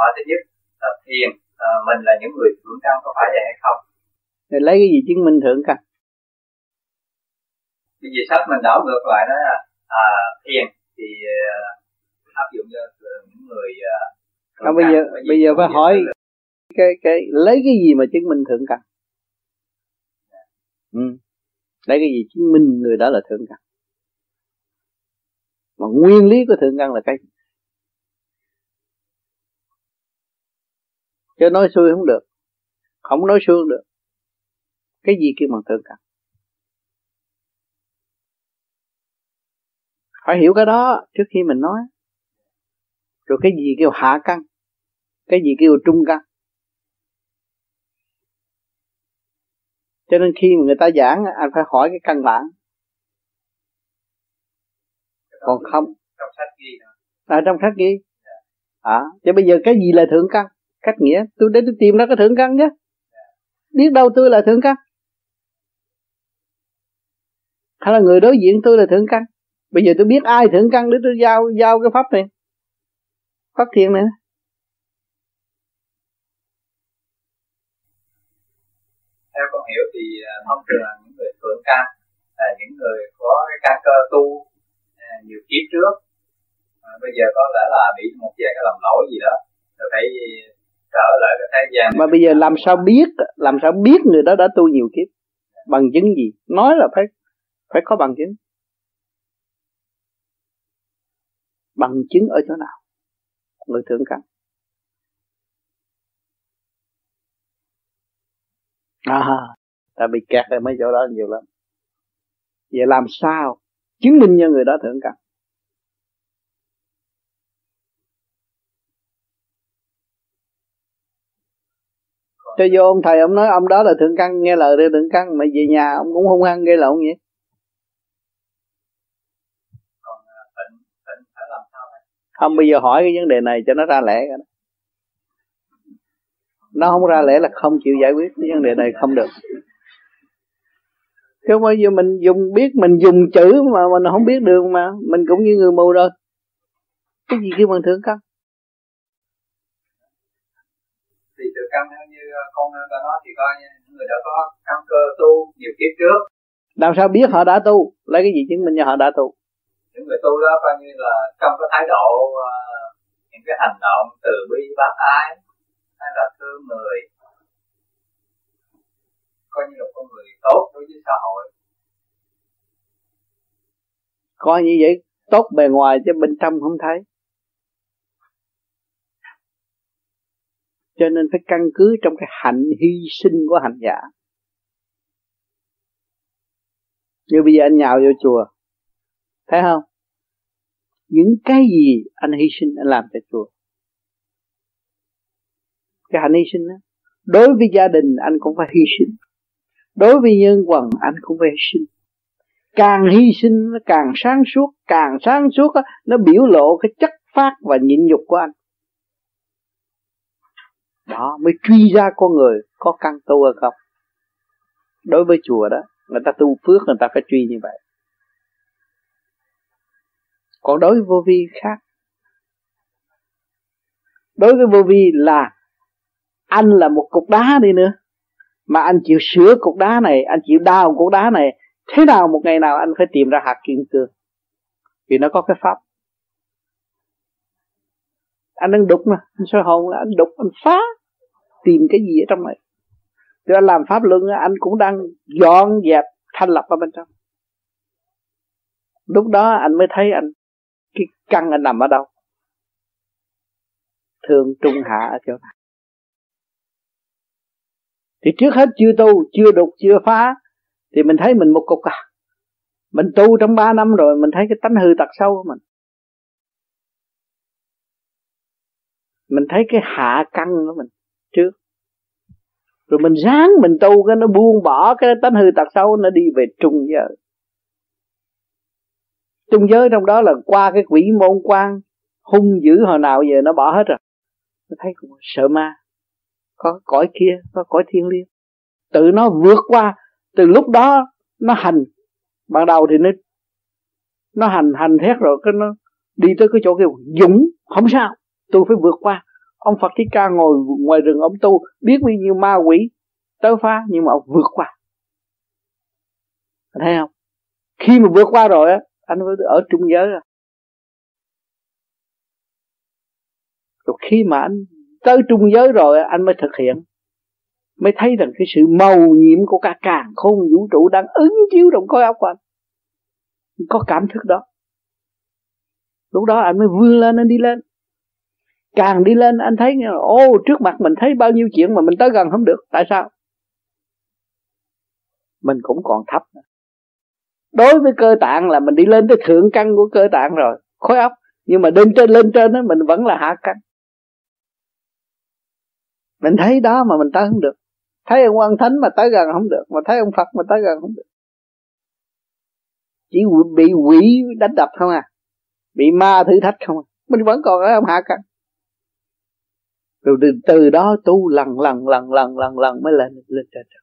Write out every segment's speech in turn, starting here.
hỏi thứ nhất là thiền à, mình là những người thượng căn có phải vậy hay không? Rồi lấy cái gì chứng minh thượng căn? Bây giờ sách mình đảo ngược lại đó là à, thiền thì uh, áp dụng cho những người uh, à, bây giờ bây giờ phải hỏi cái cái lấy cái gì mà chứng minh thượng căn? Ừ. lấy cái gì chứng minh người đó là thượng căn? Mà nguyên lý của thượng căn là cái chứ nói xuôi không được. Không nói xuôi được. Cái gì kêu bằng thượng căn phải hiểu cái đó trước khi mình nói. Rồi cái gì kêu hạ căn? Cái gì kêu trung căn? Cho nên khi mà người ta giảng anh phải hỏi cái căn bản. Còn không? Trong sách ghi à, trong sách ghi. À chứ bây giờ cái gì là thượng căn cách nghĩa. Tôi để tôi tìm ra cái thượng căn chứ biết đâu tôi là thượng căn. Hay là người đối diện tôi là thượng căn. Bây giờ tôi biết ai thượng căn để tôi giao giao cái pháp này. Pháp thiền này. Theo con hiểu thì à, thông thường là những người thượng căn là những người có cái căn cơ tu à, nhiều kiếp trước. À, bây giờ có lẽ là bị một vài cái lầm lỗi gì đó. Rồi phải trở lại cái thế gian mà bây giờ làm sao biết, làm sao biết người đó đã tu nhiều kiếp? Bằng chứng gì? Nói là phải phải có bằng chứng. Bằng chứng ở chỗ nào? Người thượng căn. À ta bị kẹt ở mấy chỗ đó nhiều lắm. Vậy làm sao chứng minh cho người đó thượng căn? Cho vô ông thầy ông nói ông đó là thượng căn nghe lời để thượng căn mà về nhà ông cũng hung hăng gây lộn vậy. Không bây giờ hỏi cái vấn đề này cho nó ra lẽ cái đó. Nó không ra lẽ là không chịu giải quyết cái vấn đề này không được. Chứ bây giờ mình dùng biết mình dùng chữ mà mình không biết đường mà mình cũng như người mù rồi. Cái gì kêu bằng thượng căn thì thượng căn theo như con đã nói thì coi những người đã có căn cơ tu nhiều kiếp trước. Làm sao biết họ đã tu? Lấy cái gì chứng minh cho họ đã tu? Những người tu đó coi như là trong cái thái độ uh, những cái hành động từ bi bác ái hay là thương người coi như là con người tốt đối với xã hội. Coi như vậy tốt bề ngoài chứ bên trong không thấy cho nên phải căn cứ trong cái hạnh hy sinh của hành giả. Như bây giờ anh nhào vô chùa thấy không? Những cái gì anh hy sinh anh làm cho chùa. Cái hạnh hy sinh đó đối với gia đình anh cũng phải hy sinh. Đối với nhân quần anh cũng phải hy sinh. Càng hy sinh nó càng sáng suốt càng sáng suốt đó, nó biểu lộ cái chất phát và nhịn nhục của anh đó, mới truy ra con người có căn tu hay không. Đối với chùa đó, người ta tu phước, người ta phải truy như vậy. Còn đối với vô vi khác, đối với vô vi là anh là một cục đá đi nữa. Mà anh chịu sửa cục đá này, anh chịu đào cục đá này, thế nào một ngày nào anh phải tìm ra hạt kim cương? Vì nó có cái pháp anh đang đục mà anh soi hồn là anh đục, anh phá, tìm cái gì ở trong này. Rồi anh làm pháp luân anh cũng đang dọn dẹp, thanh lập ở bên trong. Lúc đó anh mới thấy anh, cái căn anh nằm ở đâu. Thương trung hạ ở chỗ nào thì trước hết chưa tu, chưa đục, chưa phá, thì mình thấy mình một cục à. Mình tu trong ba năm rồi, mình thấy cái tánh hư tật sâu của mình. Mình thấy cái hạ căn của mình trước. Rồi mình ráng mình tu cái nó buông bỏ cái tánh hư tật xấu, nó đi về trung giới. Trung giới trong đó là qua cái quỷ môn quan, hung dữ hồi nào giờ nó bỏ hết rồi. Nó thấy cũng sợ ma. Có cõi kia, có cõi thiên liêng. Tự nó vượt qua, từ lúc đó nó hành. Ban đầu thì nó nó hành hành thét rồi, cái nó đi tới cái chỗ kêu dũng, không sao tôi phải vượt qua. Ông Phật Thích Ca ngồi ngoài rừng ông tu, biết bao nhiêu ma quỷ tới phá, nhưng mà ông vượt qua. Thấy không? Khi mà vượt qua rồi á, anh mới ở trung giới rồi. Rồi khi mà anh tới trung giới rồi anh mới thực hiện. Mới thấy rằng cái sự màu nhiệm của cả càng khôn vũ trụ đang ứng chiếu trong khối óc của anh. Có cảm thức đó. Lúc đó anh mới vươn lên, anh đi lên càng đi lên, anh thấy, ô, trước mặt mình thấy bao nhiêu chuyện mà mình tới gần không được, tại sao? Mình cũng còn thấp đối với cơ tạng là mình đi lên tới thượng căn của cơ tạng rồi, khối óc. Nhưng mà lên trên lên trên đó mình vẫn là hạ căn. Mình thấy đó mà mình tới không được. Thấy ông quan thánh mà tới gần không được, mà thấy ông phật mà tới gần không được. Chỉ bị quỷ đánh đập không à bị ma thử thách không à. Mình vẫn còn ở ông hạ căn rồi từ, từ đó tu lần lần lần lần lần lần mới lên lên trên trời.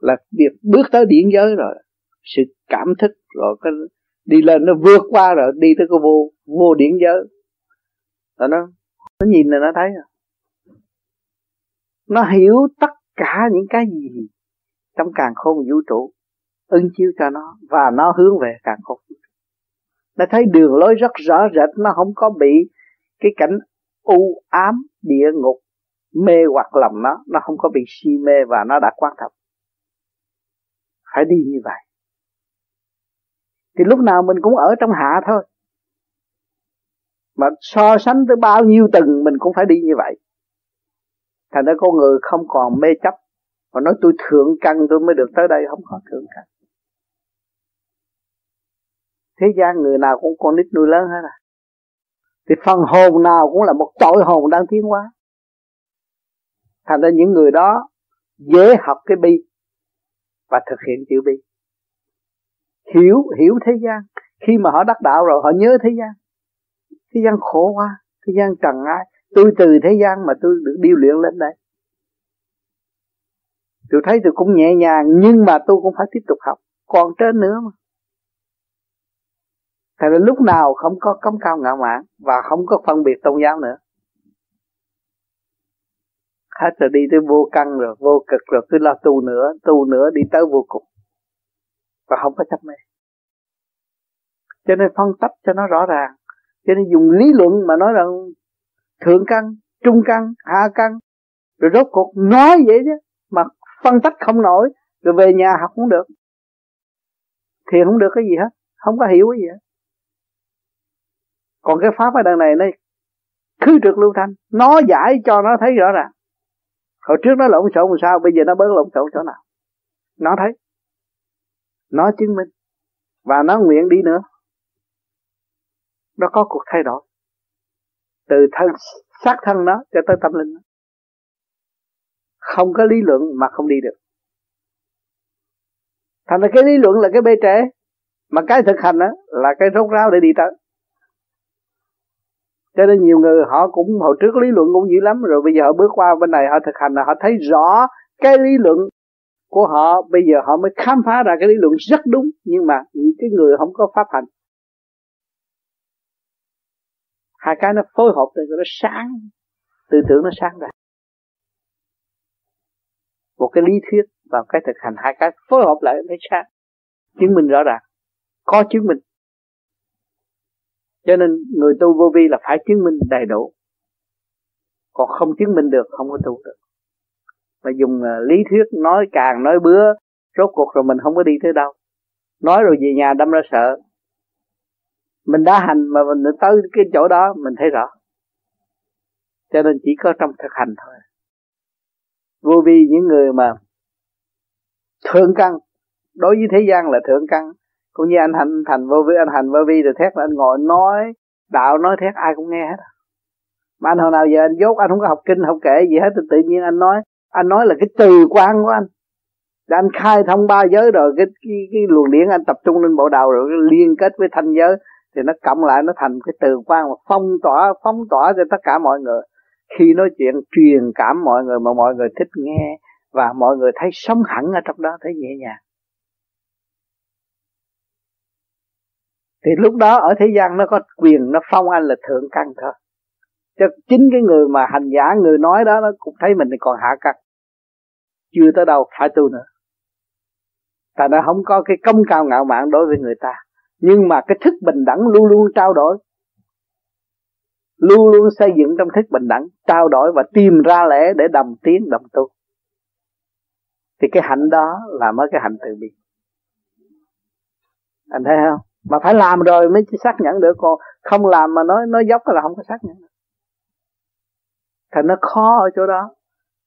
Là việc bước tới điển giới rồi. Sự cảm thức rồi cái đi lên nó vượt qua rồi đi tới cái vô vô điển giới. Rồi nó nó nhìn là nó thấy rồi nó hiểu tất cả những cái gì trong càng khôn vũ trụ ưng chiếu cho nó và nó hướng về càng khôn vũ trụ. Nó thấy đường lối rất rõ rệt nó không có bị cái cảnh u ám địa ngục, mê hoặc lầm nó nó không có bị si mê và nó đã quan thật phải đi như vậy. Thì lúc nào mình cũng ở trong hạ thôi. Mà so sánh tới bao nhiêu tầng, mình cũng phải đi như vậy. Thành ra con người không còn mê chấp. Và nói tôi thượng căn, tôi mới được tới đây, không có thượng căn. Thế gian người nào cũng con nít nuôi lớn hết à? Thì phần hồn nào cũng là một tội hồn đang tiến hóa. Thành ra những người đó dễ học cái bi và thực hiện chữ bi. Hiểu hiểu thế gian. Khi mà họ đắc đạo rồi, họ nhớ thế gian. Thế gian khổ quá, thế gian trần ai tôi từ thế gian mà tôi được điêu luyện lên đây. Tôi thấy tôi cũng nhẹ nhàng, nhưng mà tôi cũng phải tiếp tục học. Còn trên nữa mà. Tại vì lúc nào không có cống cao ngạo mạn và không có phân biệt tôn giáo nữa. Hết rồi đi tới vô căn rồi, vô cực rồi, cứ lo tu nữa, tu nữa đi tới vô cùng. Và không có chấp mê. Cho nên phân tách cho nó rõ ràng. Cho nên dùng lý luận mà nói rằng thượng căn, trung căn, hạ căn. Rồi rốt cuộc nói vậy chứ. Mà phân tách không nổi. Rồi về nhà học cũng được. Thì không được cái gì hết. Không có hiểu cái gì hết còn cái pháp ở đằng này, nó khứ trực lưu thanh. Nó giải cho nó thấy rõ ràng. Hồi trước nó lộn xộn làm sao, bây giờ nó bớt lộn xộn chỗ nào? Nó thấy. Nó chứng minh. Và nó nguyện đi nữa. Nó có cuộc thay đổi. Từ thân, xác thân nó cho tới tâm linh nó. Không có lý luận mà không đi được. Thành ra cái lý luận là cái bê trễ. Mà cái thực hành đó là cái rốt ráo để đi tới cho nên nhiều người họ cũng hồi trước lý luận cũng dữ lắm, rồi bây giờ họ bước qua bên này, họ thực hành là họ thấy rõ cái lý luận của họ, bây giờ họ mới khám phá ra cái lý luận rất đúng, nhưng mà những cái người không có pháp hành. Hai cái nó phối hợp thì nó sáng, tư tưởng nó sáng ra. Một cái lý thuyết và cái thực hành, hai cái phối hợp lại mới sáng, chứng minh rõ ràng, có chứng minh cho nên người tu vô vi là phải chứng minh đầy đủ. Còn không chứng minh được không có tu được. Mà dùng à, lý thuyết nói càng nói bứa, rốt cuộc rồi mình không có đi tới đâu. Nói rồi về nhà đâm ra sợ. Mình đã hành mà mình tới cái chỗ đó mình thấy rõ. Cho nên chỉ có trong thực hành thôi. Vô vi những người mà thượng căn đối với thế gian là thượng căn cũng như anh hành thành vô vi anh hành vô vi rồi thét là anh ngồi nói đạo nói thét ai cũng nghe hết à. mà anh hồi nào giờ anh dốt anh không có học kinh học kệ gì hết thì tự nhiên anh nói anh nói là cái từ quan của anh. Để anh khai thông ba giới rồi cái cái, cái luồng điển anh tập trung lên bộ đầu rồi cái liên kết với thanh giới thì nó cộng lại nó thành cái từ quan mà phong tỏa phóng tỏa cho tất cả mọi người. Khi nói chuyện truyền cảm mọi người mà mọi người thích nghe và mọi người thấy sống hẳn ở trong đó thấy nhẹ nhàng. Thì lúc đó ở thế gian nó có quyền, nó phong anh là thượng căn thôi. Cho chính cái người mà hành giả, người nói đó, nó cũng thấy mình còn hạ căn. Chưa tới đâu, phải tu nữa. Tại nó không có cái công cao ngạo mạn đối với người ta. Nhưng mà cái thức bình đẳng luôn luôn trao đổi. Luôn luôn xây dựng trong thức bình đẳng, trao đổi và tìm ra lẽ để đồng tiến đồng tu. Thì cái hạnh đó là mới cái hạnh từ bi. Anh thấy không? Mà phải làm rồi mới xác nhận được. Còn không làm mà nói nói dốc là không có xác nhận. Được thành nó khó ở chỗ đó.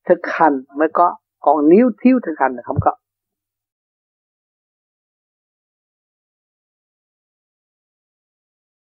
Thực hành mới có. Còn nếu thiếu thực hành thì không có.